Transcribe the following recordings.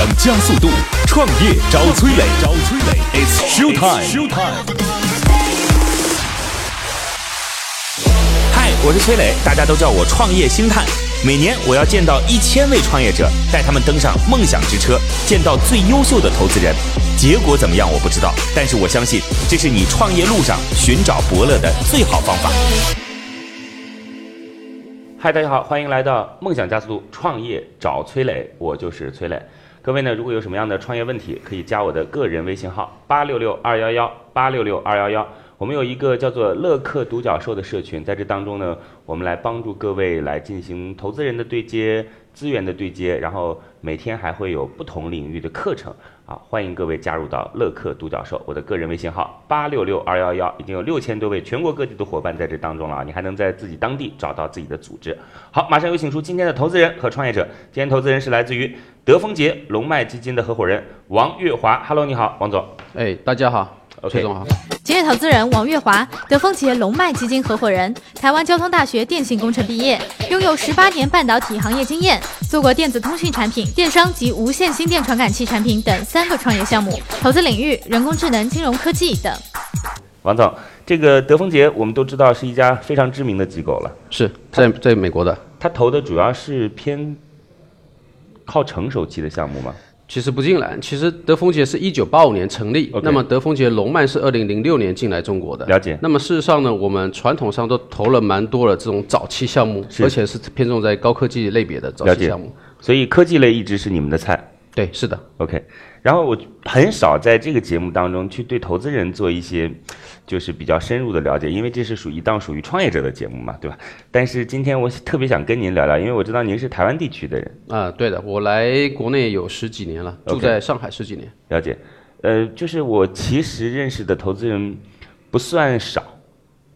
想加速度，创业找崔磊，找崔磊，It's show time。嗨，我是崔磊，大家都叫我创业星探。每年我要见到一千位创业者，带他们登上梦想之车，见到最优秀的投资人。结果怎么样我不知道，但是我相信这是你创业路上寻找伯乐的最好方法。嗨，大家好，欢迎来到梦想加速度创业找崔磊，我就是崔磊。各位呢，如果有什么样的创业问题，可以加我的个人微信号八六六二幺幺八六六二幺幺。我们有一个叫做乐客独角兽的社群，在这当中呢，我们来帮助各位来进行投资人的对接、资源的对接，然后每天还会有不同领域的课程好，欢迎各位加入到乐客独角兽。我的个人微信号八六六二幺幺，已经有六千多位全国各地的伙伴在这当中了啊，你还能在自己当地找到自己的组织。好，马上有请出今天的投资人和创业者。今天投资人是来自于德丰杰龙脉基金的合伙人王月华。Hello，你好，王总。哎，大家好，崔总好。职业投资人王月华，德丰企业龙脉基金合伙人，台湾交通大学电信工程毕业，拥有十八年半导体行业经验，做过电子通讯产品、电商及无线心电传感器产品等三个创业项目，投资领域人工智能、金融科技等。王总，这个德丰杰我们都知道是一家非常知名的机构了，是在在美国的，他投的主要是偏靠成熟期的项目吗？其实不尽然。其实德丰杰是一九八五年成立那么德丰杰龙脉是二零零六年进来中国的。了解那么事实上呢，我们传统上都投了蛮多的这种早期项目，而且是偏重在高科技类别的早期项目。所以科技类一直是你们的菜。对，是的。OK，然后我很少在这个节目当中去对投资人做一些就是比较深入的了解，因为这是属于一档属于创业者的节目嘛，对吧？但是今天我特别想跟您聊聊，因为我知道您是台湾地区的人，啊、对的，我来国内有十几年了，住在上海十几年。了解。呃，就是我其实认识的投资人不算少，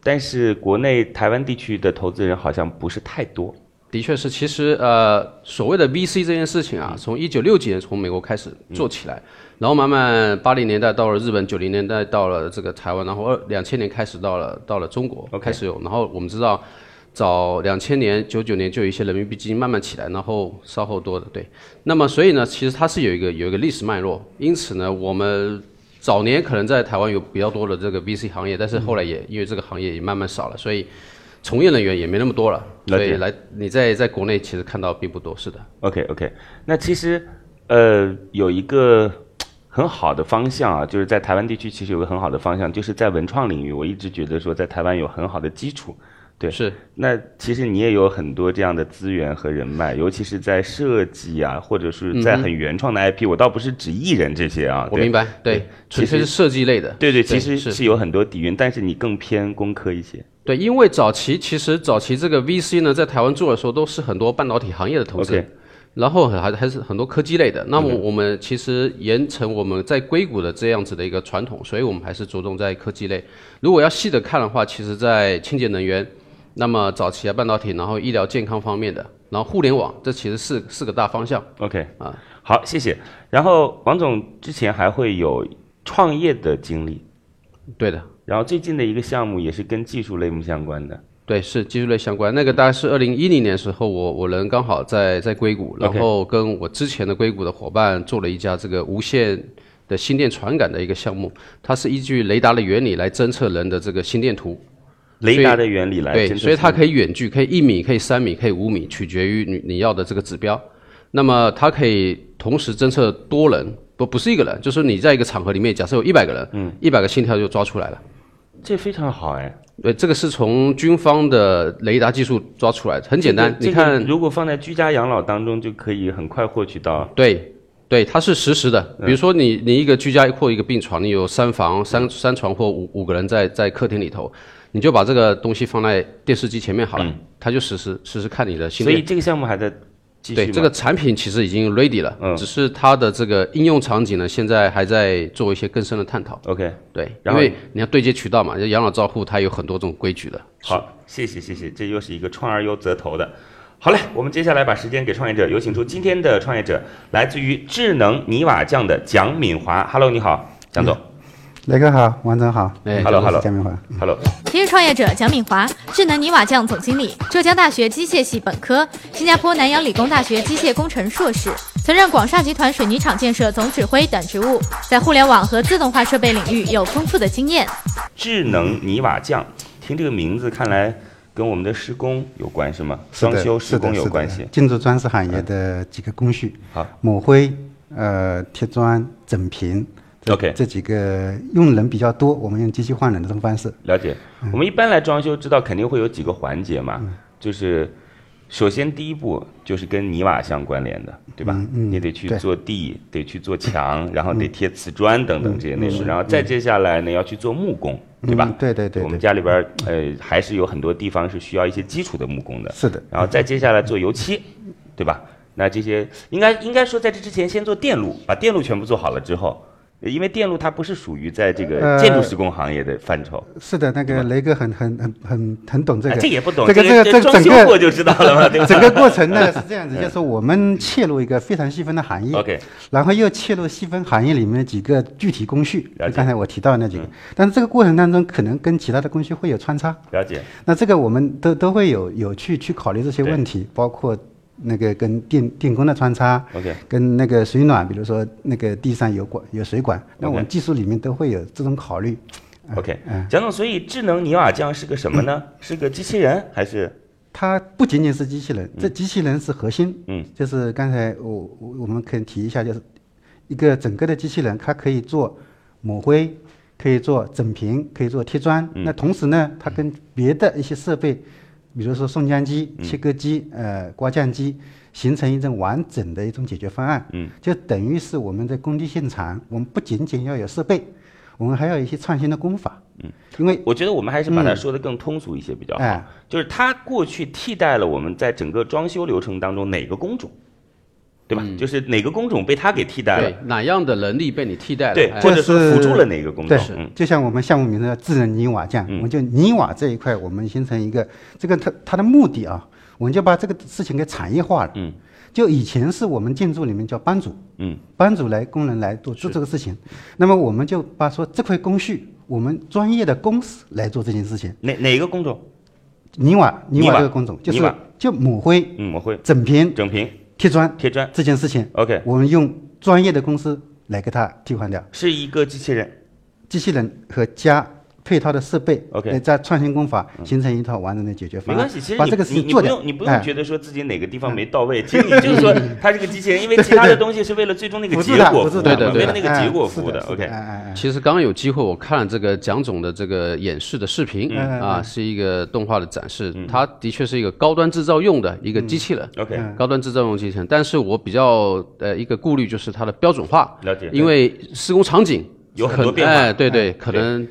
但是国内台湾地区的投资人好像不是太多。的确是，其实呃，所谓的 VC 这件事情嗯啊，从一九六几年从美国开始做起来，然后慢慢八零年代到了日本，九零年代到了这个台湾，然后二两千年开始到了到了中国开始有，然后我们知道早两千年九九年就有一些人民币基金慢慢起来，然后稍后多的对，那么所以呢，其实它是有一个有一个历史脉络，因此呢，我们。早年可能在台湾有比较多的这个 VC 行业，但是后来也因为这个行业也慢慢少了，所以从业人员也没那么多了，了所以来你在在国内其实看到并不多，是的。OK OK，那其实呃有一个很好的方向啊，就是在台湾地区其实有个很好的方向，就是在文创领域，我一直觉得说在台湾有很好的基础。对是那其实你也有很多这样的资源和人脉，尤其是在设计啊，或者是在很原创的 IP，、我倒不是指艺人这些啊，我明白，对，其实纯粹是设计类的。对对，其实是是有很多底蕴，但是你更偏工科一些。对，因为早期其实早期这个 VC 呢，在台湾做的时候都是很多半导体行业的投资然后还还是很多科技类的。那么我们其实沿承我们在硅谷的这样子的一个传统，所以我们还是着重在科技类。如果要细的看的话，其实在清洁能源，那么早期啊半导体，然后医疗健康方面的，然后互联网，这其实是四个大方向。OK 啊，好，谢谢。然后王总之前还会有创业的经历，对的。然后最近的一个项目也是跟技术类目相关的。对，是技术类相关。那个大概是二零一零年的时候，我我人刚好在在硅谷，然后跟我之前的硅谷的伙伴做了一家这个无线的心电传感的一个项目，它是依据雷达的原理来侦测人的这个心电图。雷达的原理来对，所以它可以远距，可以一米，可以三米，可以五米，取决于你你要的这个指标。那么它可以同时侦测多人，不不是一个人，就是你在一个场合里面，假设有一百个人，嗯，一百个心跳就抓出来了。这非常好哎。对，这个是从军方的雷达技术抓出来的，很简单。这个你看，如果放在居家养老当中，就可以很快获取到。对，对，它是实时的。嗯比如说你你一个居家或一个病床，你有三房、三三床或五五个人在在客厅里头，你就把这个东西放在电视机前面好了，它就实时实时看你的所以这个项目还在继续对，这个产品其实已经 ready 了，嗯只是它的这个应用场景呢，现在还在做一些更深的探讨。OK 对，然后因为你要对接渠道嘛，就养老照护它有很多种规矩的。好，谢谢谢谢，这又是一个创而优则投的。好嘞，我们接下来把时间给创业者，有请出今天的创业者，来自于智能泥瓦匠的蒋敏华。Hello，你好，蒋总。雷哥好，王总好，哎 Hello，我 hello 是姜明华。Hello，今日创业者蒋敏华，智能泥瓦匠总经理，浙江大学机械系本科，新加坡南洋理工大学机械工程硕士，曾任广厦集团水泥厂建设总指挥等职务，在互联网和自动化设备领域有丰富的经验。智能泥瓦匠，听这个名字看来跟我们的施工有关是吗？装修施工有关系。建筑装饰行业的几个工序，好，抹灰、呃贴砖、整平。这 OK 这几个用人比较多，我们用机器换人的这种方式。了解。我们一般来装修，知道肯定会有几个环节嘛，就是首先第一步就是跟泥瓦相关联的，对吧？你得去做地，得去做墙，然后得贴瓷砖等等这些内容，然后再接下来呢要去做木工，对吧嗯？对对对我们，家里边儿呃还是有很多地方是需要一些基础的木工的，是的，然后再接下来做油漆，对吧？那这些应该应该说在这之前先做电路，把电路全部做好了之后，因为电路它不是属于在这个呃建筑施工行业的范畴，是的，那个雷哥很很很很很懂这哎个。这也不懂，这个这这个这个装整个修过就知道了嘛，对吧？整个过程呢是这样子，就是我们切入一个非常细分的行业 OK，然后又切入细分行业里面几个具体工序，刚才我提到的那几个嗯，但是这个过程当中可能跟其他的工序会有穿插，了解，那这个我们都都会有有去去考虑这些问题，包括那个跟电电工的穿插，OK，跟那个水暖，比如说那个地上有管有水管，那我们技术里面都会有这种考虑。OK，嗯蒋总，所以智能泥瓦匠是个什么呢？是个机器人还是？它不仅仅是机器人，这机器人是核心。嗯，就是刚才我我我们可以提一下，就是一个整个的机器人，它可以做抹灰，可以做整平，可以做贴砖。嗯那同时呢，它跟别的一些设备，比如说送浆机、嗯切割机、呃刮浆机，形成一种完整的一种解决方案。嗯，就等于是我们在工地现场，我们不仅仅要有设备，我们还要有一些创新的工法。嗯，因为我觉得我们还是把它嗯说的更通俗一些比较好。哎就是它过去替代了我们在整个装修流程当中哪个工种，对吧？就是哪个工种被他给替代了？对，，哪样的能力被你替代了？对，哎。或者是辅助了哪个工种？对，，嗯，就像我们项目名称叫智能泥瓦匠，嗯。我们就泥瓦这一块，我们形成一个这个它它的目的啊，我们就把这个事情给产业化了。嗯，就以前是我们建筑里面叫班主，嗯，班主来工人来做做这个事情，那么我们就把说这块工序，我们专业的公司来做这件事情。哪哪个工种？泥瓦泥泥瓦瓦这个工种就是就抹灰、嗯，我会整平、整平、贴砖贴砖。这件事情，OK，我们用专业的公司来给它替换掉。是一个机器人。机器人和加配套的设备 OK 呃加创新工法，形成一套完整的解决方案。没关系，其实你把这个事你情做掉。你不用你不用哎。觉得说自己哪个地方没到位，其实你就是说它是个机器人，因为其他的东西是为了最终那个结果对对为了那个哎结果服务的。OK，其实刚刚有机会，我看了这个蒋总的这个演示的视频、嗯啊，是一个动画的展示，它的确是一个高端制造用的一个机器人，OK，嗯。高端制造用机器人。但是我比较呃一个顾虑就是它的标准化，了解。因为施工场景有很多变化哎，对对，哎。可能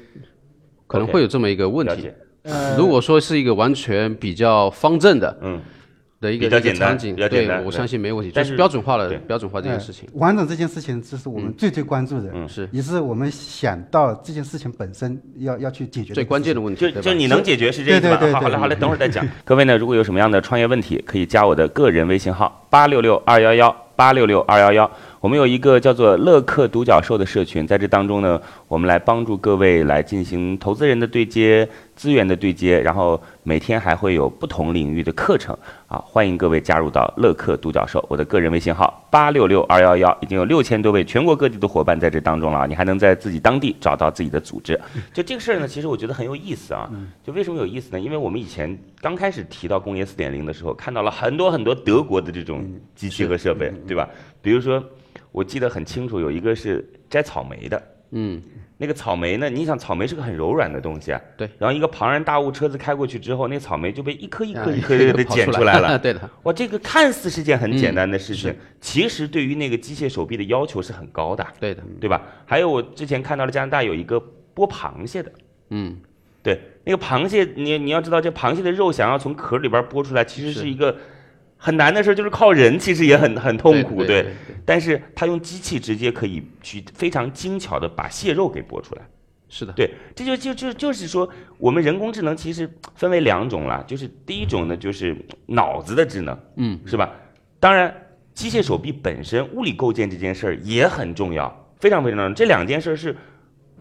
可能会有这么一个问题。如果说是一个完全比较方正的嗯，的一个比较简单场景，对我相信没问题，但就是是标准化对的标准化这件事情。完整这件事情，这是我们最最关注的，嗯是也是我们想到这件事情本身要要去解决最关键的问问题，就就你能解决是这意思吧？对对对对好好嘞好嘞，等会儿再讲。各位呢，如果有什么样的创业问题，可以加我的个人微信号八六六二幺幺八六六二幺幺。我们有一个叫做乐客独角兽的社群，在这当中呢，我们来帮助各位来进行投资人的对接、资源的对接，然后每天还会有不同领域的课程啊，欢迎各位加入到乐客独角兽。我的个人微信号八六六二幺幺，已经有六千多位全国各地的伙伴在这当中了啊，你还能在自己当地找到自己的组织。就这个事儿呢，其实我觉得很有意思啊。就为什么有意思呢？因为我们以前刚开始提到工业四点零的时候，看到了很多很多德国的这种机器和设备，对吧？比如说，我记得很清楚，有一个是摘草莓的。嗯，那个草莓呢？你想，草莓是个很柔软的东西啊。对。然后一个庞然大物车子开过去之后，那草莓就被一颗一颗啊一颗的跑捡出来了。对的，哇，这个看似是件很简单的事情，嗯其实对于那个机械手臂的要求是很高的，对的，对吧？还有我之前看到了加拿大有一个剥螃蟹的，嗯，对，那个螃蟹，你你要知道，这螃蟹的肉想要从壳里边剥出来，其实是是一个很难的事儿，就是靠人，其实也很很痛苦，对但是他用机器直接可以去非常精巧的把蟹肉给剥出来。是的，对，这就就就就是说，我们人工智能其实分为两种啦，就是第一种呢，就是脑子的智能，嗯，是吧？当然，机械手臂本身物理构建这件事儿也很重要，非常非常重要。这两件事儿是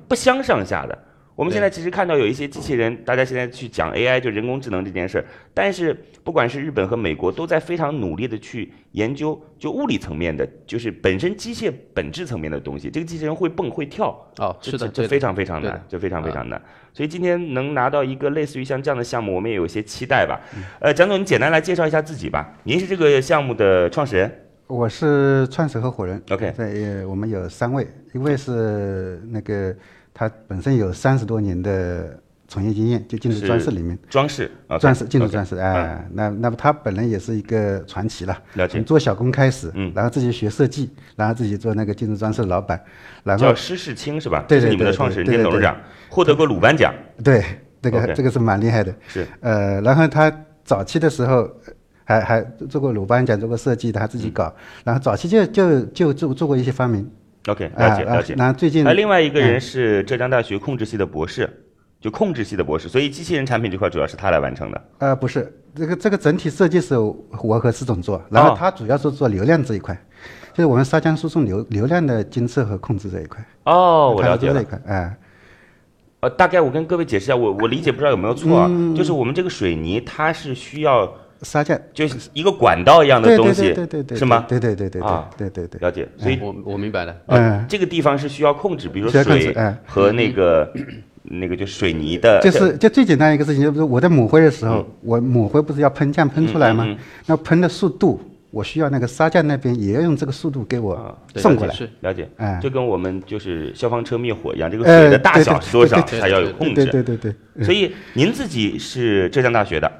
不相上下的。我们现在其实看到有一些机器人，大家现在去讲 AI 就人工智能这件事儿，但是不管是日本和美国都在非常努力的去研究就物理层面的，就是本身机械本质层面的东西。这个机器人会蹦会跳，哦，这是的，这这非常非常难，这非常非常难。所以今天能拿到一个类似于像这样的项目，我们也有些期待吧。嗯呃，蒋总，你简单来介绍一下自己吧。您是这个项目的创始人我是创始合伙人。，OK？在我们有三位，一位是那个他本身有三十多年的从业经验，就进入装饰里面，装饰，啊，装饰进入饰，OK，哎，那那么他本人也是一个传奇了。了解。从做小工开始，嗯。然后自己学设计，然后自己做那个进入装饰的老板，然后叫施世清是吧？对对对你们的创始人兼董事长，获得过鲁班奖，对这个这个是蛮厉害的。是。呃，然后他早期的时候呃还还做过鲁班奖，做过设计，他自己搞，然后早期就就就做做过一些发明。OK，啊了解了解。那最近那另外一个人嗯是浙江大学控制系的博士，就控制系的博士，所以机器人产品这块主要是他来完成的。呃，不是，这个这个整体设计是我和施总做，然后哦他主要是做流量这一块，就是我们砂浆输送流流量的监测和控制这一块。哦，我了解了哎、呃，大概我跟各位解释一下，我我理解不知道有没有错啊，嗯就是我们这个水泥它是需要砂浆就是一个管道一样的对对东西，对对对对，是吗？对对对对对啊对对对，了解，所以我我明白了。呃嗯，这个地方是需要控制，比如说水和那个那个就水泥的，就是就最简单一个事情，就是我在抹灰的时候，我抹灰不是要喷酱喷出来吗？那喷的速度，我需要那个砂浆那边也要用这个速度给我送过来。是。了解，哎。就跟我们就是消防车灭火一样，这个呃水的大对对小是多少，对对它要有对控制。对对对对对，所以您自己是浙江大学的，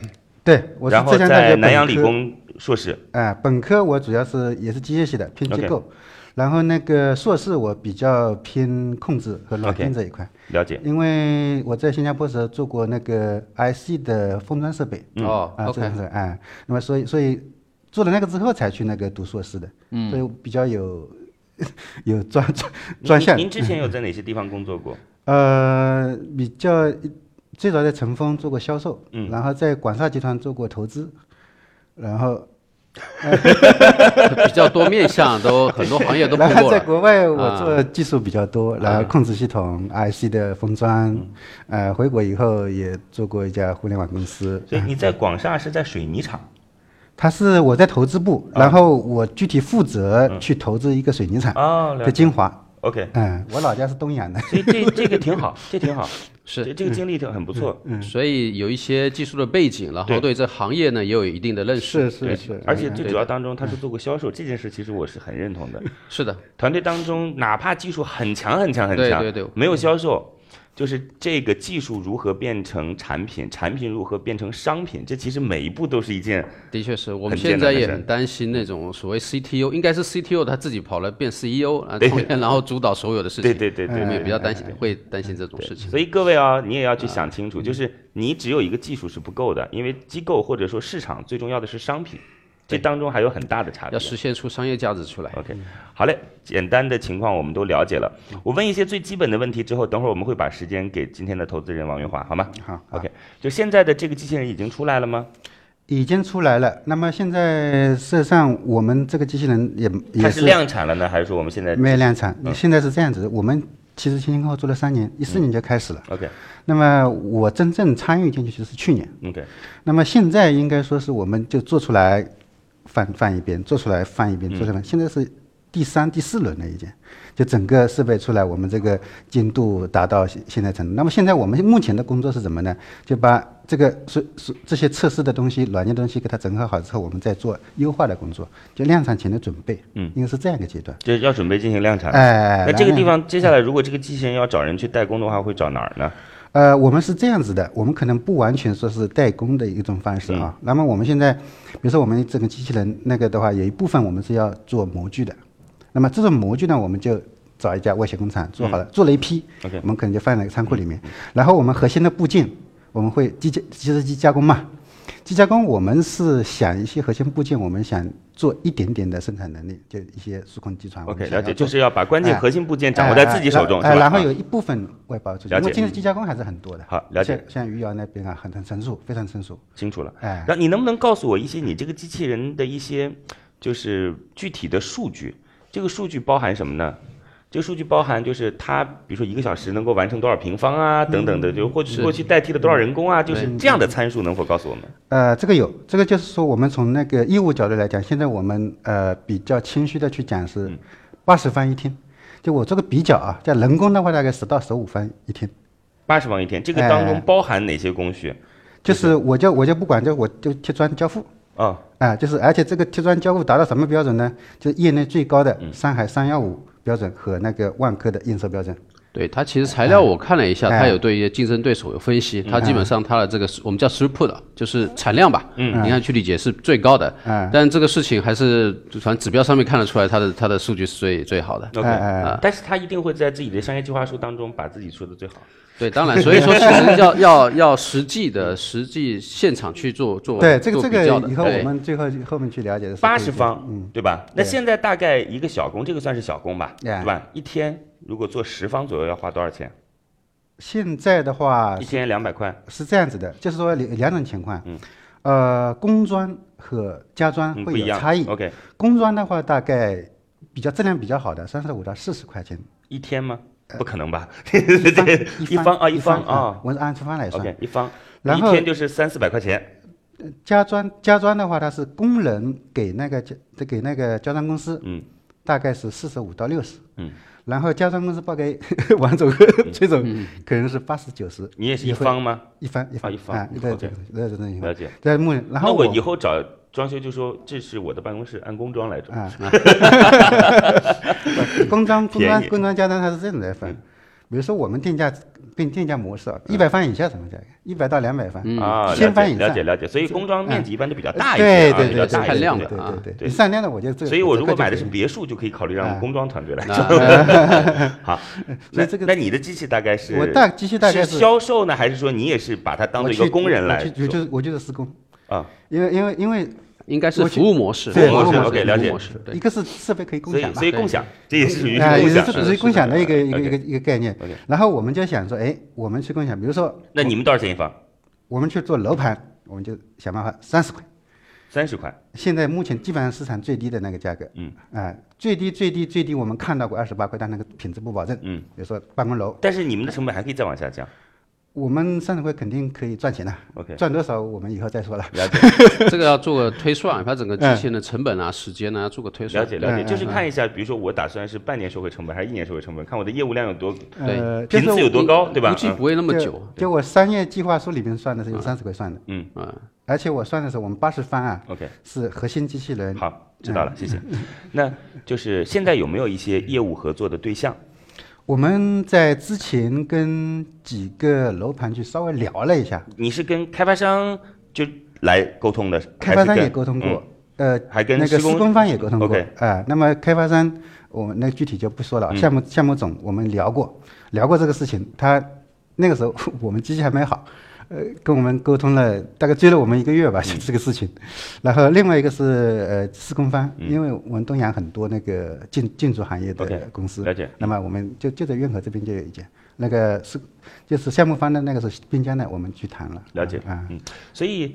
对，我是浙江大学南洋理工硕士，哎，本科我主要是也是机械系的，偏机构。然后那个硕士我比较偏控制和软件这一块了解。因为我在新加坡时候做过那个 IC 的封装设备，哦啊，这，OK，种是哎，那么所以所以做了那个之后才去那个读硕士的，嗯，所以比较有 有专专专项您。您之前有在哪些地方工作过？呃，比较最早在成峰做过销售，嗯然后在广厦集团做过投资，然后 比较多面向，都很多行业都碰然后在。国外我啊做技术比较多，然后控制系统、IC 的封装，呃，回国以后也做过一家互联网公司。所以你在广厦是在水泥厂，他是我在投资部，啊然后我具体负责去投资一个水泥厂。在金华。OK，嗯，我老家是东阳的。所以这这个挺好，这挺好，是。这这个经历就很不错。所以有一些技术的背景，然后对这行业呢也有一定的认识。对是是是，而且最主要当中他是做过销售，这件事其实我是很认同的。是的，团队当中，哪怕技术很强很强很强，对对对。没有销售，就是这个技术如何变成产品，产品如何变成商品，这其实每一步都是一件的确是我们现在也很担心那种所谓 CTO，应该是 CTO 他自己跑了变 CEO 啊，然后主导所有的事情。对对对对我们也比较担哎心，会担心这种事情。所以各位啊，你也要去想清楚，就是你只有一个技术是不够的，因为机构或者说市场最重要的是商品，这当中还有很大的差别要。实现出商业价值出来。OK，好嘞，简单的情况我们都了解了。我问一些最基本的问题之后，等会儿我们会把时间给今天的投资人王月华，好吗好好？OK，就现在的这个机器人已经出来了吗？已经出来了。那么现在事实上，我们这个机器人也它是也是量产了呢，还是说我们现在没有量产。嗯现在是这样子，我们其实前前后后做了三年，一四年就开始了。OK 那么我真正参与进去就是去年。OK 那么现在应该说是我们就做出来翻翻一遍，做出来翻一遍，做出来。现在是第三、第四轮了已经，就整个设备出来，我们这个精度达到现现在程度。那么现在我们目前的工作是什么呢？就把这个是是这些测试的东西、软件的东西给它整合好之后，我们再做优化的工作，就量产前的准备。嗯，应该是这样一个阶段。就是要准备进行量产了。哎，那这个地方接下来如果这个机器人要找人去代工的话，会找哪儿呢？呃，我们是这样子的，我们可能不完全说是代工的一种方式啊。那么我们现在，比如说我们这个机器人那个的话，有一部分我们是要做模具的。那么这种模具呢，我们就找一家外协工厂做好了，做了一批我们可能就放在仓库里面。然后我们核心的部件，我们会机械机械机加工嘛。机加工我们是想一些核心部件，我们想做一点点的生产能力，就一些数控机床。OK，了解，就是要把关键哎核心部件掌握在自己手中，然后啊有一部分外包出去，因为今天机加工还是很多的。好了解像像余姚那边啊，很很成熟，非常成熟。清楚了。哎，然后你能不能告诉我一些你这个机器人的一些就是具体的数据？这个数据包含什么呢？这个数据包含就是它，比如说一个小时能够完成多少平方啊，等等的，就过去是过去代替了多少人工啊，就是这样的参数，能否告诉我们？呃，这个有，这个就是说，我们从那个业务角度来讲，现在我们呃比较谦虚的去讲是八十方一天，就我做个比较啊，叫人工的话大概十到十五方一天，八十方一天，这个当中哎包含哪些工序？就是我就我就不管，就我就贴砖交付啊，啊、就是而且这个贴砖交付达到什么标准呢？就是业内最高的嗯上海三幺五标准和那个万科的验收标准。对它其实材料我看了一下，哎。它有对一些竞争对手有分析，它基本上它的这个我们叫 throughput，就是产量吧，嗯，你看去理解是最高的，嗯但这个事情还是反正指标上面看得出来，它的它的数据是最最好的。OK，、啊。但是他一定会在自己的商业计划书当中把自己说的最好。对，当然，所以说其实要要要实际的实际现场去做做对，这个这个以后我们最后后面去了解的是八十方，嗯，对吧？那现在大概一个小工，这个算是小工吧，哎对吧？一天如果做十方左右要花多少钱？现在的话一天两百块，是这样子的，就是说两两种情况，嗯，呃，工砖和家砖嗯，会不一样。有差异。OK，工砖的话，大概比较质量比较好的，三十五到四十块钱一天吗？不可能吧？一方 这一方啊，一方啊啊，我是按方来算。，OK，一方，然后天就是三四百块钱。家砖家砖的话，它是工人给那个家给那个家砖公司，嗯，大概是四十五到六十，嗯，然后家砖公司报给 王总、崔总，可能是八十九十，你也是一方吗？一方一方啊一方啊，对 OK 对对对对对，了解。在目然那后我以后找装修就说这是我的办公室，按工装来装。啊，工装工装工装家单它是这样来分，比如说我们定价定定价模式啊，一百方以下什么价格？一百到两百方，啊，了解千方以上。了解了解，所以工装面积一般都比较大一对些啊，比对对对，看较大一些量的啊对对对。对你上量的我就这个，所以我如果买的是别墅，就可以考虑让啊。工装团队来那装。好，所那以这个那你的机器大概是我大机器大概是销售呢，还是说你也是把它当做一个工人来我就是我就是施工啊？因为因为因为应该是服务模式，对服务模式，OK，了解模式对一个是设备可以共享嘛所，以共享，这也是属于啊，也共享。是属于共享的一个一个一个一个概念 OK。然后我们就想说，哎，我们去共享，比如说那你们多少钱一方？我们去做楼盘，我们就想办法三十块。三十块。现在目前基本上市场最低的那个价格，嗯，啊，最低最低最低我们看到过二十八块，但那个品质不保证。嗯，比如说办公楼，但是你们的成本还可以再往下降。我们三十块肯定可以赚钱的，OK，赚多少我们以后再说了。了解 这个要做个推算，把整个机器的成本啊、时间啊做个推算。了解了解，嗯就是看一下，比如说我打算是半年收回成本还是一年收回成本，看我的业务量有多，对呃，就是频次有多高，对吧估？计不会那么久。就我商业计划书里面算的是用三十块算的，嗯嗯，而且我算的是我们八十方啊，，OK，是核心机器人。好，知道了，谢谢。那就是现在有没有一些业务合作的对象？我们在之前跟几个楼盘去稍微聊了一下，你是跟开发商就来沟通的，开发商也沟通过，嗯呃，还跟那个施工方也沟通过啊、那么开发商，我们那具体就不说了。嗯项目项目总我们聊过，聊过这个事情。他那个时候 我们机器还没好，呃，跟我们沟通了，大概追了我们一个月吧，就这个事情。然后另外一个是呃施工方，因为我们东阳很多那个建建筑行业的公司，了解那么我们就就在运河这边就有一间，那个是就是项目方的那个是滨江的，我们去谈了。了解啊。嗯，所以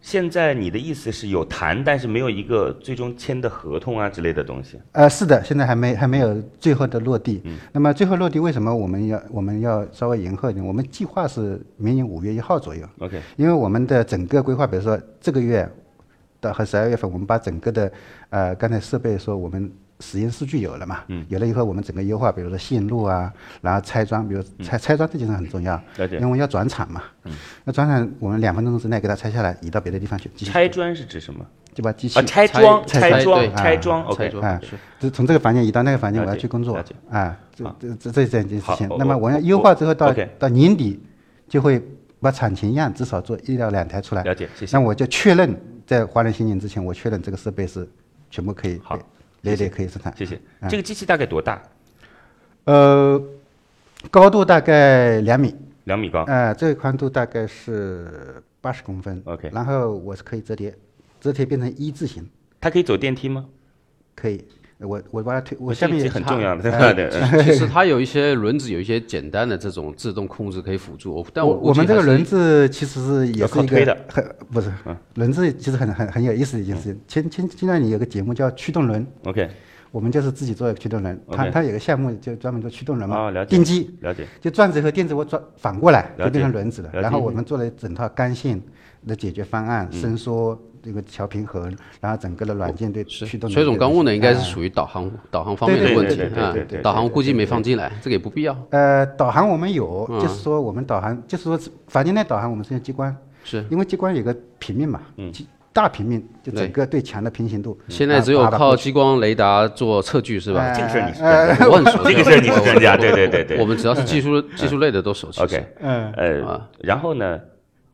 现在你的意思是有谈，但是没有一个最终签的合同啊之类的东西。呃，是的，现在还没还没有最后的落地。那么最后落地，为什么我们要我们要稍微延后一点？我们计划是明年五月一号左右，OK，因为我们的整个规划，比如说这个月到和十二月份，我们把整个的呃刚才设备说我们实验数据有了嘛，有了以后我们整个优化，比如说线路啊，然后拆装，比如拆拆装这件事很重要，因为要转场嘛，要转场我们两分钟之内给它拆下来，移到别的地方去，拆砖是指什么？就把机器啊，拆装、拆拆装、拆装。拆 OK，装啊是就从这个房间移到那个房间，我要去工作啊，这好这这这这件事情。那么我我要优化之后到到年底就会把产前样至少做一到两台出来。了解，谢谢那。我就确认在华人新年之前，我确认这个设备是全部可以好累累可以生产。谢谢。嗯这个机器大概多大？呃，高度大概两米，两米高。呃，这个宽度大概是八十公分。OK 然后我是可以折叠，折叠变成一字形，它可以走电梯吗？可以。我我把它推，我下面也很重要的，对？对。嗯其实它有一些轮子，有一些简单的这种自动控制可以辅助。我但我我们这个轮子其实是也是一个靠推的很不是嗯轮子，其实很很很有意思的一件事情。前前前段里有个节目叫驱动轮，OK，我们就是自己做一个驱动轮，它它有个项目就专门做驱动轮嘛，哦了解定机了解。就转子和电子我转反过来就变成轮子了了解。然后我们做了整套干性的解决方案，嗯伸缩这个桥平衡，然后整个的软件对是驱动。水总刚问的，应该是。属于导航导航方面的问题对对对啊。导航估计没放进来，这个也不必要。呃，导航我们有，嗯就是说我们导航，就是说房间内导航我们是用激光，是，因为激光有个平面嘛，嗯大平面就整个对墙的平行度。现在只有靠激光雷达做测距是吧？哎这个事儿你是专家，我很熟，这个事儿你是专家，对对对对。我们只要是技术技术类的都熟。悉 OK，嗯呃啊，然后呢，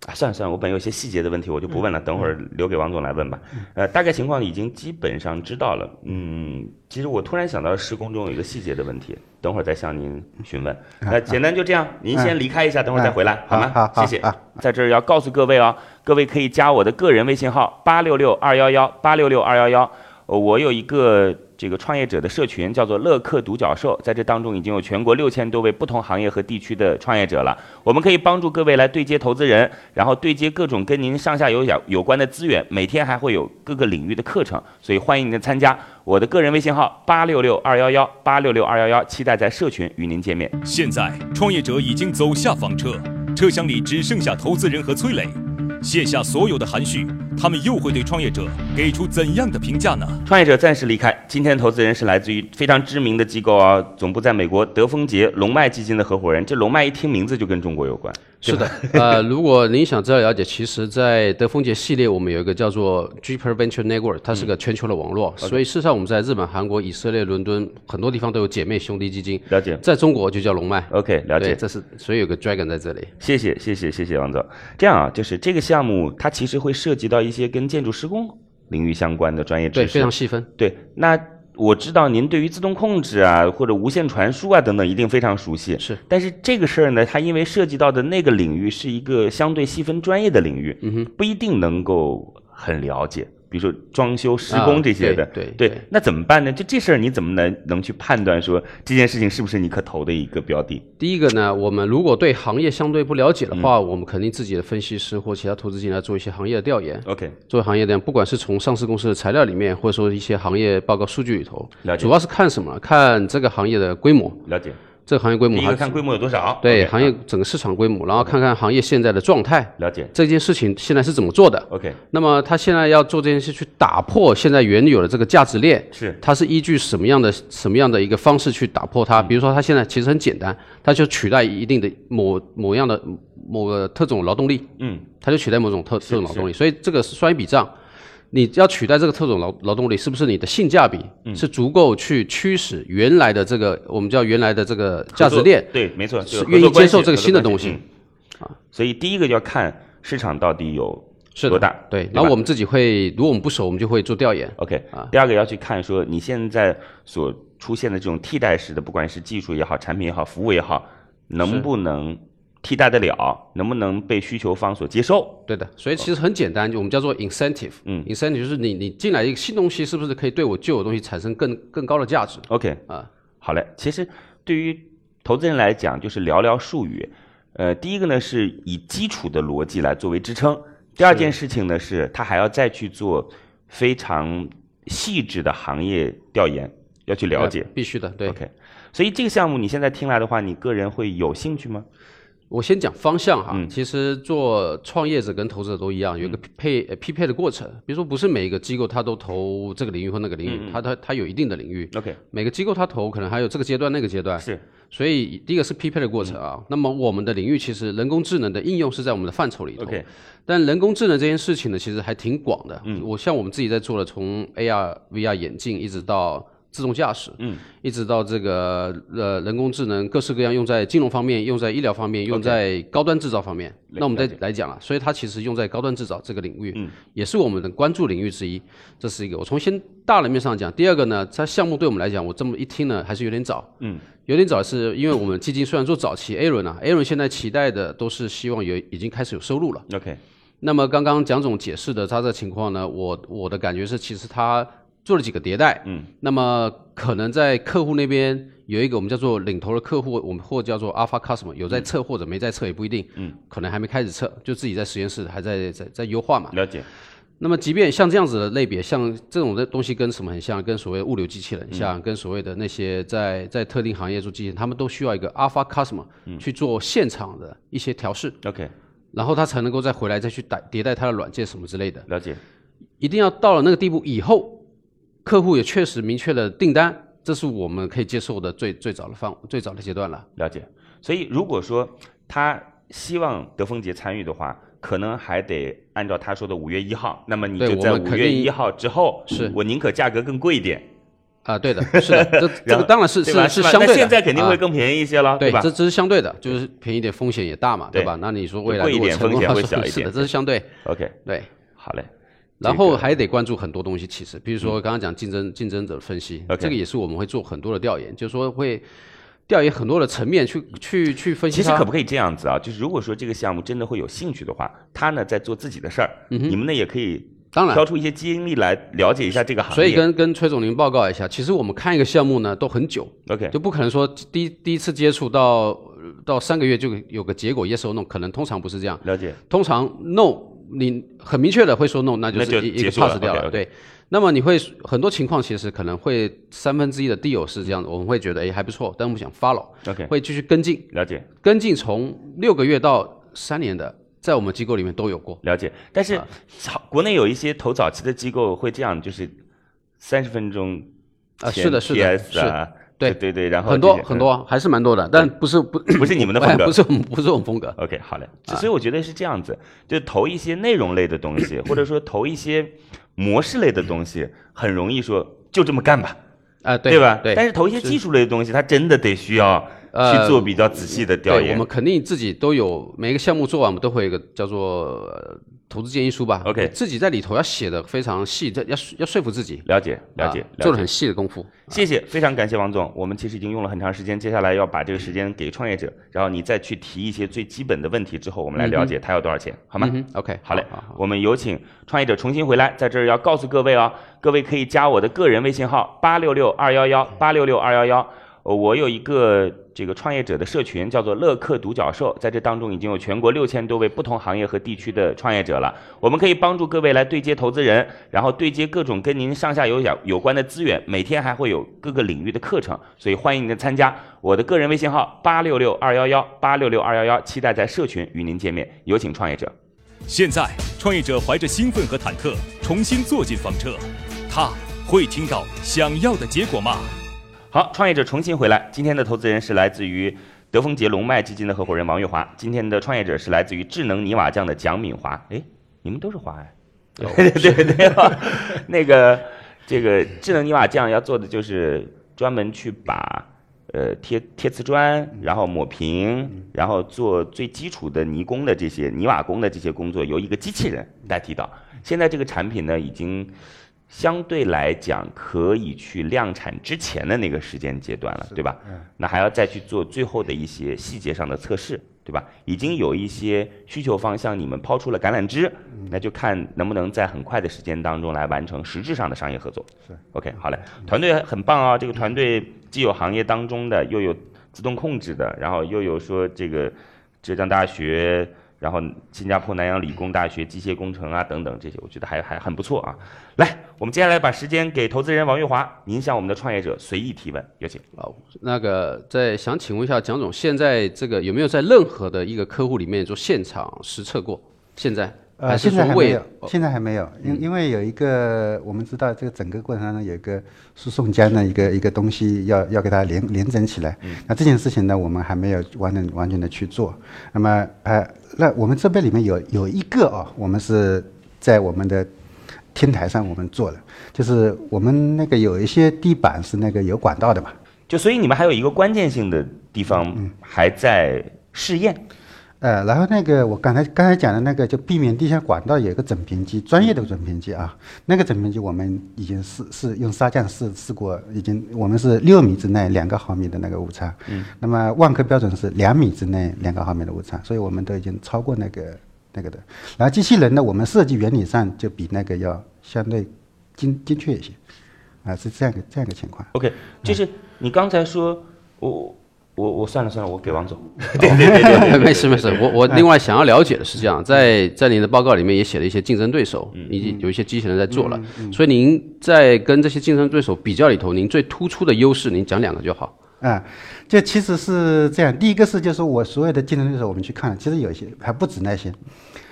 啊，算了算了，我本有些细节的问题我就不问了，嗯等会儿留给王总来问吧。呃，大概情况已经基本上知道了。嗯，其实我突然想到施工中有一个细节的问题，等会儿再向您询问。那简单就这样，您先离开一下，等会儿再回来，好吗？好好谢谢好。在这儿要告诉各位哦，各位可以加我的个人微信号八六六二幺幺八六六二幺幺。呃我有一个这个创业者的社群，叫做乐客独角兽，在这当中已经有全国六千多位不同行业和地区的创业者了。我们可以帮助各位来对接投资人，然后对接各种跟您上下游有有关的资源，每天还会有各个领域的课程，所以欢迎您的参加。我的个人微信号八六六二幺幺八六六二幺幺，期待在社群与您见面。现在，创业者已经走下房车，车厢里只剩下投资人和崔磊。卸下所有的含蓄，他们又会对创业者给出怎样的评价呢？创业者暂时离开。今天投资人是来自于非常知名的机构啊，总部在美国德丰杰龙脉基金的合伙人。这龙脉一听名字就跟中国有关。是的，呃，如果您想知道了解，其实，在德丰杰系列，我们有一个叫做 Jupiter Venture Network，它是个全球的网络，所以事实上我们在日本、韩国、以色列、伦敦很多地方都有姐妹兄弟基金，了解在中国就叫龙脉。，OK，了对，解。这是所以有个 Dragon 在这里。谢谢，谢谢，谢谢王总。这样啊，就是这个项目它其实会涉及到一些跟建筑施工领域相关的专业知对，识。非常细分。对，那我知道您对于自动控制啊，或者无线传输啊等等，一定非常熟悉。是，但是这个事儿呢，它因为涉及到的那个领域是一个相对细分专业的领域，嗯哼，不一定能够很了解。比如说装修、施工这些的，啊对对那怎么办呢？就这事儿，你怎么能能去判断说这件事情是不是你可投的一个标的？第一个呢，我们如果对行业相对不了解的话，嗯我们肯定自己的分析师或其他投资进来做一些行业的调研。OK，做行业调研，不管是从上市公司的材料里面，或者说一些行业报告数据里头了，解主要是看什么？看这个行业的规模，了解。这个行业规模还第一个看规模有多少？对行业啊整个市场规模，然后看看行业现在的状态，了解。这件事情现在是怎么做的。OK，那么他现在要做这件事，去打破现在原有的这个价值链，是它是依据什么样的什么样的一个方式去打破它？比如说，它现在其实很简单，它就取代一定的某某样的某个特种劳动力，嗯，它就取代某种特特种劳动力，所以这个是算一笔账。你要取代这个特种劳劳动力，是不是你的性价比嗯。是足够去驱使原来的这个我们叫原来的这个价值链对，没错，就是愿意接受这个新的东西。啊所以第一个就要看市场到底有是多大，对，吧？然后我们自己会，如果我们不熟，我们就会做调研。OK 啊。第二个要去看说你现在所出现的这种替代式的，不管是技术也好、产品也好、服务也好，能不能替代得了，能不能被需求方所接受？对的，所以其实很简单，就我们叫做 incentive。嗯，incentive 就是你你进来一个新东西，是不是可以对我旧有东西产生更更高的价值 OK，啊？好嘞。其实对于投资人来讲，就是寥寥数语。呃，第一个呢是以基础的逻辑来作为支撑，第二件事情呢是他还要再去做非常细致的行业调研，要去了解呃。必须的。对 OK，所以这个项目你现在听来的话，你个人会有兴趣吗？我先讲方向哈，嗯其实做创业者跟投资者都一样，有一个配、呃匹配的过程。比如说，不是每一个机构它都投这个领域或那个领域，嗯它它它有一定的领域。OK，每个机构它投可能还有这个阶段那个阶段，是所以第一个是匹配的过程啊。那么我们的领域其实人工智能的应用是在我们的范畴里头。OK，但人工智能这件事情呢，其实还挺广的。嗯，我像我们自己在做的，从 AR、VR 眼镜一直到自动驾驶，嗯，一直到这个呃人工智能各式各样用在金融方面、用在医疗方面、用在高端制造方面。了那我们再来讲了，所以它其实用在高端制造这个领域，嗯，也是我们的关注领域之一。这是一个，我从先大的面上讲。第二个呢，它项目对我们来讲，我这么一听呢，还是有点早。嗯，有点早，是因为我们基金虽然做早期 A 轮啊，A 轮现在期待的都是希望有已经开始有收入了。OK，那么刚刚蒋总解释的他的情况呢，我我的感觉是，其实他做了几个迭代，嗯，那么可能在客户那边有一个我们叫做领头的客户，我们或叫做 Alpha Customer，有在测或者没在测也不一定，嗯，可能还没开始测，就自己在实验室还在在在优化嘛。了解。那么，即便像这样子的类别，像这种的东西跟什么很像，跟所谓物流机器人像，跟所谓的那些在在特定行业做机器人，他们都需要一个 alpha customer 去做现场的一些调试，OK，然后他才能够再回来再去迭迭代他的软件什么之类的。了解。一定要到了那个地步以后，客户也确实明确了订单，这是我们可以接受的最最早的方最早的阶段了。了解。所以如果说他希望德丰杰参与的话，可能还得按照他说的五月一号，那么你就在五月一号之后，是我宁可价格更贵一点，啊，对的，是的，这这个当然是对吧吧是相对现在肯定会啊更便宜一些了，对，吧这？这是相对的，就是便宜点，风险也大嘛，对对吧？那你说未来贵一如果点风险成功了是会小一点是的，这是相对 OK，对。好嘞。然后还得关注很多东西，其实，比如说刚刚讲竞争竞争者分析这个也是我们会做很多的调研，就是说会调研很多的层面去去去分析。其实可不可以这样子啊？就是如果说这个项目真的会有兴趣的话，他呢在做自己的事儿，你们呢也可以嗯当然挑出一些精力来了解一下这个行业。所以跟跟崔总您报告一下，其实我们看一个项目呢都很久，OK 就不可能说第一第一次接触到到三个月就有个结果 yes or no，可能通常不是这样。了解通常 no，你很明确的会说 no，那就是一一个 pass 掉了。对，那么你会很多情况其实可能会三分之一的 deal 是这样的，我们会觉得哎还不错，但我们想 follow，OK 会继续跟进，了解跟进从六个月到三年的，在我们机构里面都有过。了解。但是早国内有一些投早期的机构会这样，就是三十分钟啊是的是的啊，对对对，然后很多很多还是蛮多的，但不是不不是你们的风格不是我们不是我们风格。OK，好嘞。啊所以我觉得是这样子，就投一些内容类的东西，或者说投一些模式类的东西，很容易说就这么干吧，啊，对吧？对，但是投一些技术类的东西，它真的得需要呃去做比较仔细的调研，我们。肯定自己都有每一个项目做完，我们都会有一个叫做呃投资建议书吧。OK 自己在里头要写的非常细，这要要说服自己，了解，了解，了解。啊做的很细的功夫。谢谢，非常感谢王总。我们其实已经用了很长时间，接下来要把这个时间给创业者，然后你再去提一些最基本的问题之后，我们来了解他要多少钱，好吗？嗯，OK，好嘞好好，我们有请创业者重新回来，在这儿要告诉各位哦，各位可以加我的个人微信号八六六二幺幺八六六二幺幺。呃我有一个这个创业者的社群，叫做乐客独角兽，在这当中已经有全国六千多位不同行业和地区的创业者了。我们可以帮助各位来对接投资人，然后对接各种跟您上下游有有关的资源，每天还会有各个领域的课程，所以欢迎您的参加。我的个人微信号八六六二幺幺八六六二幺幺，期待在社群与您见面。有请创业者。现在，创业者怀着兴奋和忐忑，重新坐进房车，他会听到想要的结果吗？好，创业者重新回来。今天的投资人是来自于德丰杰龙脉基金的合伙人王月华。今天的创业者是来自于智能泥瓦匠的蒋敏华。哎，你们都是华哎？对对对对、那个这个智能泥瓦匠要做的就是专门去把呃贴贴瓷砖，然后抹平，然后做最基础的泥工的这些泥瓦工的这些工作，由一个机器人代替到。现在这个产品呢，已经相对来讲可以去量产之前的那个时间阶段了，对吧？那还要再去做最后的一些细节上的测试，对吧？已经有一些需求方向你们抛出了橄榄枝，那就看能不能在很快的时间当中来完成实质上的商业合作。是 OK，好嘞，团队很棒啊！这个团队既有行业当中的，又有自动控制的，然后又有说这个浙江大学，然后新加坡南洋理工大学机械工程啊等等这些，我觉得还还很不错啊。来，我们接下来把时间给投资人王月华，您向我们的创业者随意提问，有请。啊，那个在想请问一下蒋总，现在这个有没有在任何的一个客户里面做现场实测过？现在呃，现在还没有，现在还没有，因因为有一个我们知道这个整个过程当中有一个输送间的一个一个东西要要给它连连整起来。那这件事情呢，我们还没有完全完全的去做。那么呃，那我们这边里面有有一个啊，我们是在我们的天台上我们做的，就是我们那个有一些地板是那个有管道的嘛。就所以你们还有一个关键性的地方还在试验，呃，然后那个我刚才刚才讲的那个，就避免地下管道有一个整平机，专业的整平机啊，那个整平机我们已经试试用砂浆试试过，已经我们是六米之内两个毫米的那个误差，嗯，那么万科标准是两米之内两个毫米的误差，所以我们都已经超过那个那个的。然后机器人呢，我们设计原理上就比那个要相对精精确一些，啊，是这样一个这样一个情况。OK，就是你刚才说，我我我算了算了，我给王总。对对对对对，没事没事，我我另外想要了解的是这样，在在您的报告里面也写了一些竞争对手，以及有一些机器人在做了，所以您在跟这些竞争对手比较里头，您最突出的优势，您讲两个就好。啊，这其实是这样。第一个是，就是我所有的竞争对手，我们去看了，其实有一些还不止那些。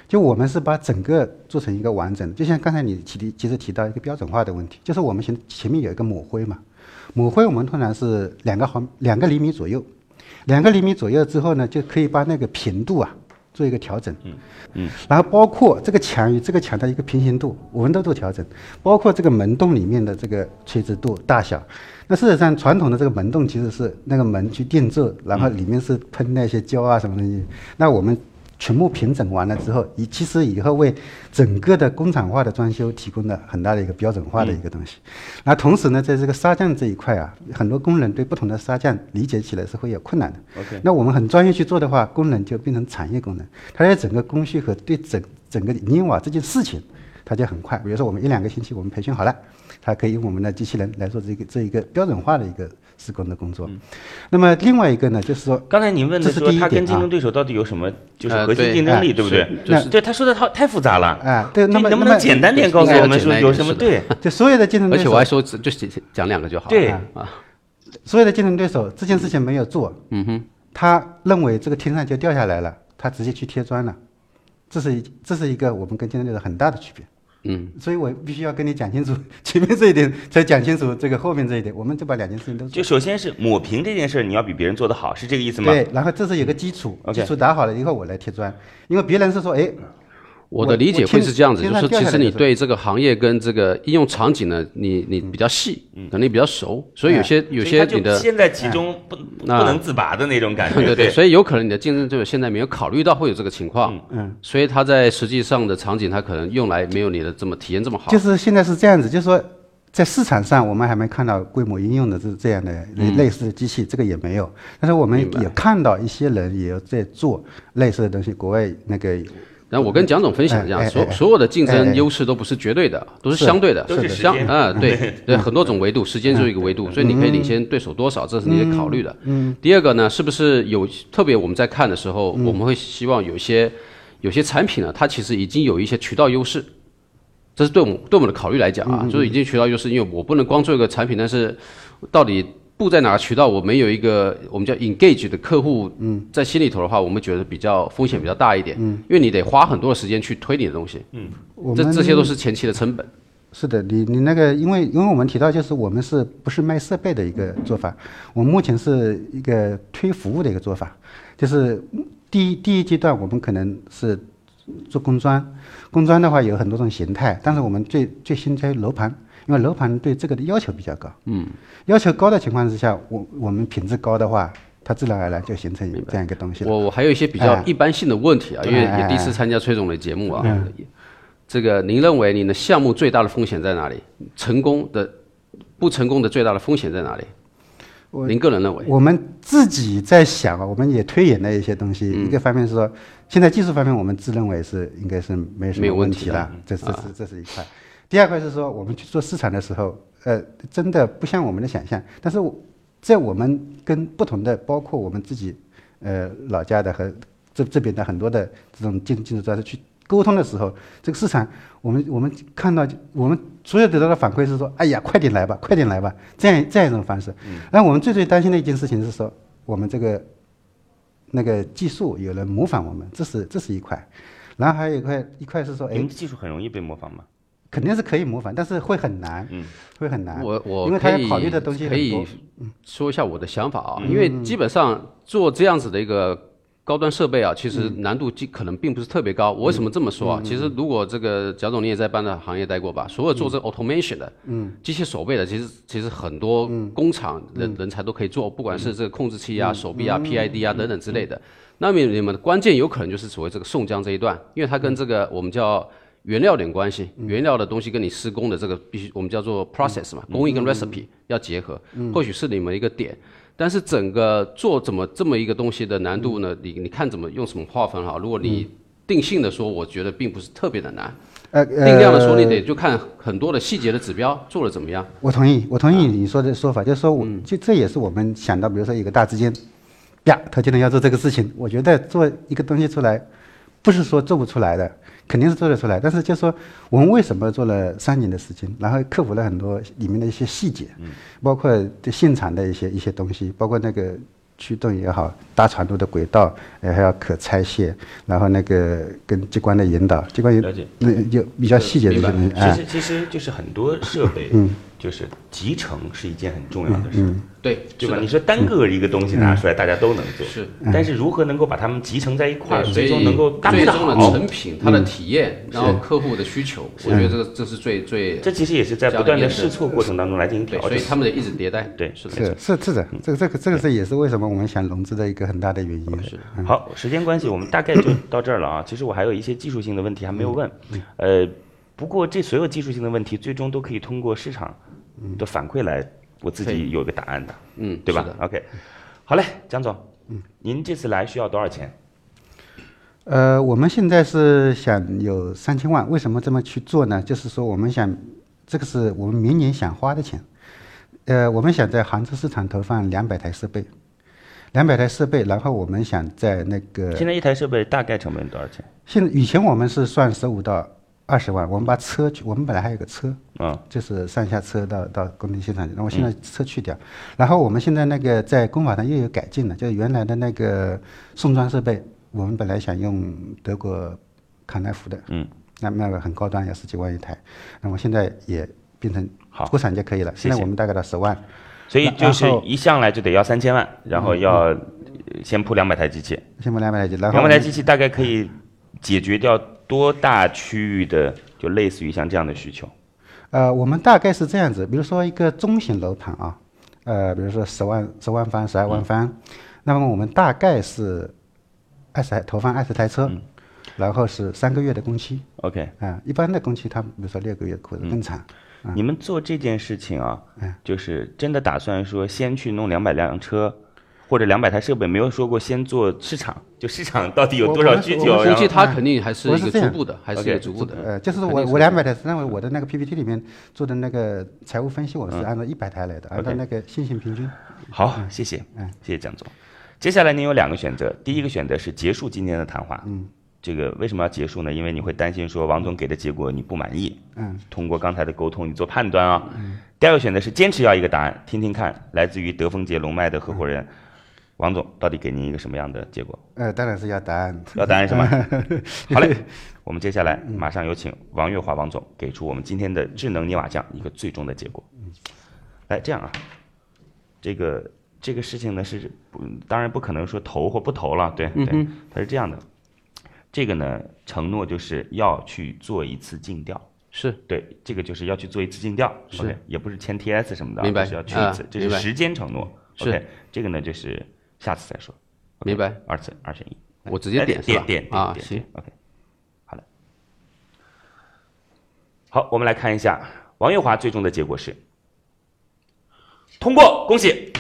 就我们是把整个做成一个完整的，就像刚才你提的，其实提到一个标准化的问题，就是我们前前面有一个抹灰嘛，抹灰我们通常是两个毫两个厘米左右，两个厘米左右之后呢，就可以把那个平度啊做一个调整，嗯嗯，然后包括这个墙与这个墙的一个平行度，我们都做调整，包括这个门洞里面的这个垂直度大小。那事实上，传统的这个门洞其实是那个门去定制，然后里面是喷那些胶啊什么东西。那我们全部平整完了之后，以其实以后为整个的工厂化的装修提供了很大的一个标准化的一个东西。那同时呢，在这个砂匠这一块啊，很多工人对不同的砂匠理解起来是会有困难的。那我们很专业去做的话，工人就变成产业工人，他在整个工序和对整整个泥瓦这件事情，他就很快。比如说我们一两个星期我们培训好了，他可以用我们的机器人来做这个这一个标准化的一个施工的工作。那么另外一个呢，就是说，刚才您问的这是说他第一点啊跟竞争对手到底有什么就是呃核心竞争力，哎对不对？就是对他说的太太复杂了。哎，对，那么能不能简单点告诉我们说有什么？对 就所有的竞争对手，而且我还说只就讲两个就好了。对啊啊，所有的竞争对手这件事情没有做，嗯哼，他认为这个天上就掉下来了，他直接去贴砖了，这是一这是一个我们跟竞争对手很大的区别。嗯，所以我必须要跟你讲清楚 前面这一点，才讲清楚这个后面这一点。我们就把两件事情都做就首先是抹平这件事儿，你要比别人做得好，是这个意思吗？对，然后这是有个基础基础打好了以后我来贴砖，因为别人是说，哎，我的理解会是这样子，就是说，其实你对这个行业跟这个应用场景呢，你你比较细，可能你比较熟，所以有些有些你的现在其中不不能自拔的那种感 觉。对对对，所以有可能你的竞争对手现在没有考虑到会有这个情况，嗯，所以他在实际上的场景，他可能用来没有你的这么体验这么好。就是现在是这样子，就是说在市场上我们还没看到规模应用的这这样的类类似的机器，这个也没有。但是我们也看到一些人也有在做类似的东西，国外那个然后我跟蒋总分享这样，哎哎哎所所有的竞争优势都不是绝对的，都是是。相对的，都是相啊，对对，很多种维度，时间就是一个维度，所以你可以领先对手多少，这是你得考虑的。嗯。第二个呢，是不是有特别我们在看的时候，我们会希望有些有些产品呢，它其实已经有一些渠道优势，这是对我们对我们的考虑来讲啊，就是已经渠道优势，因为我不能光做一个产品，但是到底布在哪个渠道，我们有一个我们叫 engage 的客户，嗯，在心里头的话，我们觉得比较风险比较大一点，嗯，因为你得花很多的时间去推你的东西，这我们这些都是前期的成本。是的，你你那个，因为因为我们提到就是我们是不是卖设备的一个做法，我们目前是一个推服务的一个做法，就是第一第一阶段我们可能是做工装，工装的话有很多种形态，但是我们最最先在楼盘，因为楼盘对这个的要求比较高，嗯，要求高的情况之下，我我们品质高的话，它自然而然就形成这样一个东西了。我我还有一些比较哎一般性的问题啊，因为哎也第一次参加崔总的节目啊。这个您认为您的项目最大的风险在哪里？成功的、不成功的最大的风险在哪里？您个人认为？我们自己在想啊，我们也推演了一些东西。嗯一个方面是说，现在技术方面我们自认为是应该是没什么没有问题的问题了，这这是这是一块。第二块是说，我们去做市场的时候，呃，真的不像我们的想象。但是我在我们跟不同的，包括我们自己呃老家的和这这边的很多的这种建建筑专家去沟通的时候，这个市场我们我们看到我们所有得到的反馈是说，哎呀，快点来吧，快点来吧，这样这样一种方式。然后我们最最担心的一件事情是说，我们这个那个技术有人模仿我们，这是这是一块。然后还有一块一块是说，哎技术很容易被模仿吗？肯定是可以模仿，但是会很难，嗯会很难。我我因为他可以要考虑的东西可以。说一下我的想法啊，嗯因为基本上做这样子的一个高端设备啊，其实嗯难度既可能并不是特别高。我为什么这么说啊？其实如果这个贾总你也在办的行业待过吧，所有做这个 automation 的，嗯，机械手背的，其实其实很多工厂嗯人人才都可以做，不管是这个控制器啊、手臂啊、PID 啊等等之类的。那么你们的关键有可能就是所谓这个宋江这一段，因为它跟这个我们叫原料点关系，原料的东西跟你施工的这个必须我们叫做 process 嘛，工艺跟 recipe 要结合，或许是你们一个点。但是整个做怎么这么一个东西的难度呢？你你看怎么用什么划分哈？如果你定性的说，我觉得并不是特别的难。呃，定量的说，你呃得就看很多的细节的指标做的怎么样。我同意，我同意你说的说法，就是说我就这也是我们想到，比如说一个大资金，呀，他今天要做这个事情，我觉得做一个东西出来，不是说做不出来的，肯定是做得出来。但是就说我们为什么做了三年的时间，然后克服了很多里面的一些细节，包括对现场的一些一些东西，包括那个驱动也好，大长度的轨道，呃，还要可拆卸，然后那个跟机关的引导，机关引了解。那就比较细节的东西，哎其实其实就是很多设备，就是集成是一件很重要的事。对，对吧？你说单个一个东西拿出来，大家都能做，是。但是如何能够把它们集成在一块儿，最终能够搭配的最终的好成，品，它的体验，然后客户的需求，我觉得这个这是最最这其实也是在不断的。试错过程当中来进行，调整。所以他们得一直迭代。对。是的，是。是。是的，这个这个这个是也是为什么我们想融资的一个很大的原因。是。好，时间关系，我们大概就到这儿了啊。其实我还有一些技术性的问题还没有问，呃，不过这所有技术性的问题，最终都可以通过市场的反馈来，我自己有个答案的，嗯，对吧？OK，好嘞，蒋总，嗯您这次来需要多少钱？呃，我们现在是想有三千万，为什么这么去做呢？就是说我们想，这个是我们明年想花的钱。呃，我们想在杭州市场投放两百台设备，两百台设备，然后我们想在那个现在一台设备大概成本多少钱？现在以前我们是算十五到二十万，我们把车去，我们本来还有个车，嗯，就是上下车到到工地现场去，那我现在车去掉，然后我们现在那个在工法上又有改进了，就是原来的那个送装设备，我们本来想用德国康奈福的，嗯，那那个很高端，要十几万一台，那我现在也变成好国产就可以了，现在我们大概到十万，所以就是一上来就得要三千万，然后要呃先铺两百台机器，先铺两百台机，然后两百台机器大概可以解决掉多大区域的，就类似于像这样的需求？呃，我们大概是这样子，比如说一个中型楼盘啊，呃，比如说十万、十万方、十二万方，那么我们大概是二十台投放二十台车，然后是三个月的工期。OK，啊、一般的工期它比如说六个月或者更长。你们做这件事情啊嗯，就是真的打算说先去弄两百辆车，或者两百台设备，没有说过先做市场，就市场到底有多少需求，我我然后估计它肯定还是一个逐步的，还是一个逐步的。呃，就是我我两百台，认为我的那个 PPT 里面做的那个财务分析，我是按照一百台来的，按照那个线性平均。好，谢谢嗯，谢谢蒋总。接下来您有两个选择，第一个选择是结束今天的谈话。嗯，这个为什么要结束呢？因为你会担心说王总给的结果你不满意。嗯，通过刚才的沟通，你做判断啊。嗯第二个选择是坚持要一个答案，听听看来自于德丰杰龙脉的合伙人王总到底给您一个什么样的结果？呃，当然是要答案。要答案是吗？好嘞，我们接下来马上有请王月华王总给出我们今天的智能泥瓦匠一个最终的结果。来，这样啊，这个这个事情呢是不，当然不可能说投或不投了，对对，它是这样的，这个呢承诺就是要去做一次尽调。是对，这个就是要去做一次尽调是，OK，也不是签 TS 什么的啊，明白是要去一次这是时间承诺是，OK，这个呢就是下次再说，明白？二次二选一，我直接哎点是吧？点点啊行，OK，好的，好，我们来看一下王月华最终的结果是。通过，恭喜，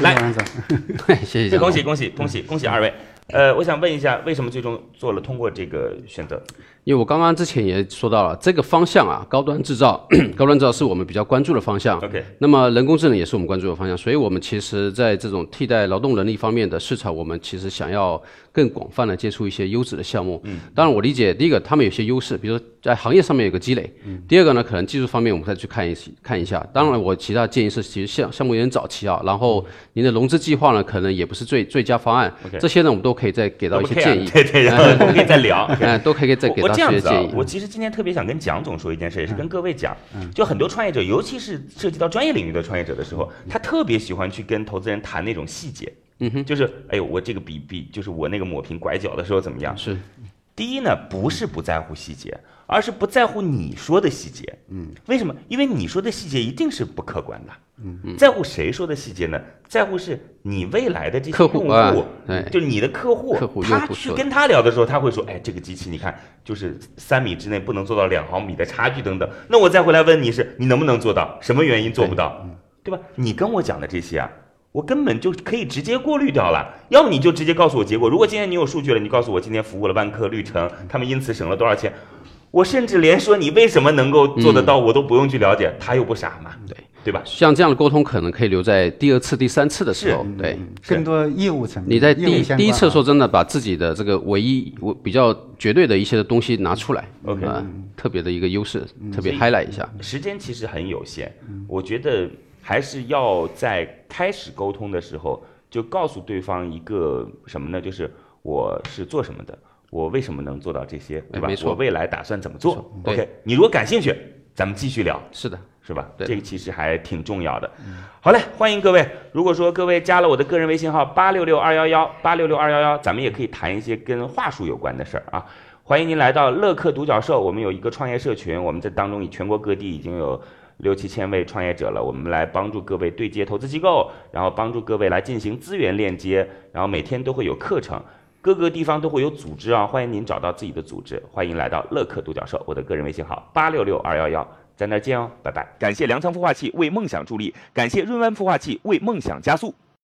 来谢谢王总。谢谢恭喜恭喜恭喜恭喜二位，呃，我想问一下，为什么最终做了通过这个选择？因为我刚刚之前也说到了这个方向啊，高端制造，高端制造是我们比较关注的方向。OK 那么人工智能也是我们关注的方向，所以我们其实在这种替代劳动能力方面的市场，我们其实想要更广泛的接触一些优质的项目。嗯，当然我理解，第一个他们有些优势，比如说在行业上面有个积累。嗯。第二个呢，可能技术方面我们再去看一看一下。当然，我其他建议是，其实项项目有点早期啊，然后您的融资计划呢，可能也不是最最佳方案。这些呢，我们都可以再给到一些建议。对 对，然后 我们可以再聊。嗯，都可以再给我到一些建议，。我其实今天特别想跟蒋总说一件事，也是跟各位讲，就很多创业者，尤其是涉及到专业领域的创业者的时候，他特别喜欢去跟投资人谈那种细节，嗯哼，就是哎呦，我这个比比，就是我那个抹平拐角的时候怎么样？是第一呢，不是不在乎细节，而是不在乎你说的细节。嗯，为什么？因为你说的细节一定是不客观的。嗯，在乎谁说的细节呢？在乎是你未来的这些客户用户，啊就是你的客户，客户他去跟他聊的时候，他会说，哎，这个机器你看，就是三米之内不能做到两毫米的差距等等。那我再回来问你是，你能不能做到？什么原因做不到？对吧？你跟我讲的这些啊，我根本就可以直接过滤掉了。要么你就直接告诉我结果。如果今天你有数据了，你告诉我今天服务了万科、绿城，他们因此省了多少钱。我甚至连说你为什么能够做得到，我都不用去了解，他又不傻嘛。对，对吧？像这样的沟通可能可以留在第二次、第三次的时候，对。更多业务层面。你在第第一次说真的，把自己的这个唯一我比较绝对的一些的东西拿出来 OK 啊特别的一个优势，特别 highlight 一下。时间其实很有限，我觉得还是要在开始沟通的时候就告诉对方一个什么呢？就是我是做什么的，我为什么能做到这些，对吧？我未来打算怎么做？OK，你如果感兴趣，咱们继续聊。是的，是吧？这个其实还挺重要的。好嘞，欢迎各位。如果说各位加了我的个人微信号八六六二幺幺八六六二幺幺，咱们也可以谈一些跟话术有关的事儿啊。欢迎您来到乐客独角兽，我们有一个创业社群，我们在当中以全国各地已经有六七千位创业者了，我们来帮助各位对接投资机构，然后帮助各位来进行资源链接，然后每天都会有课程。各个地方都会有组织啊，欢迎您找到自己的组织，欢迎来到乐客独角兽，我的个人微信号八六六二幺幺，在那儿见哦，拜拜。感谢粮仓孵化器为梦想助力，感谢润湾孵化器为梦想加速。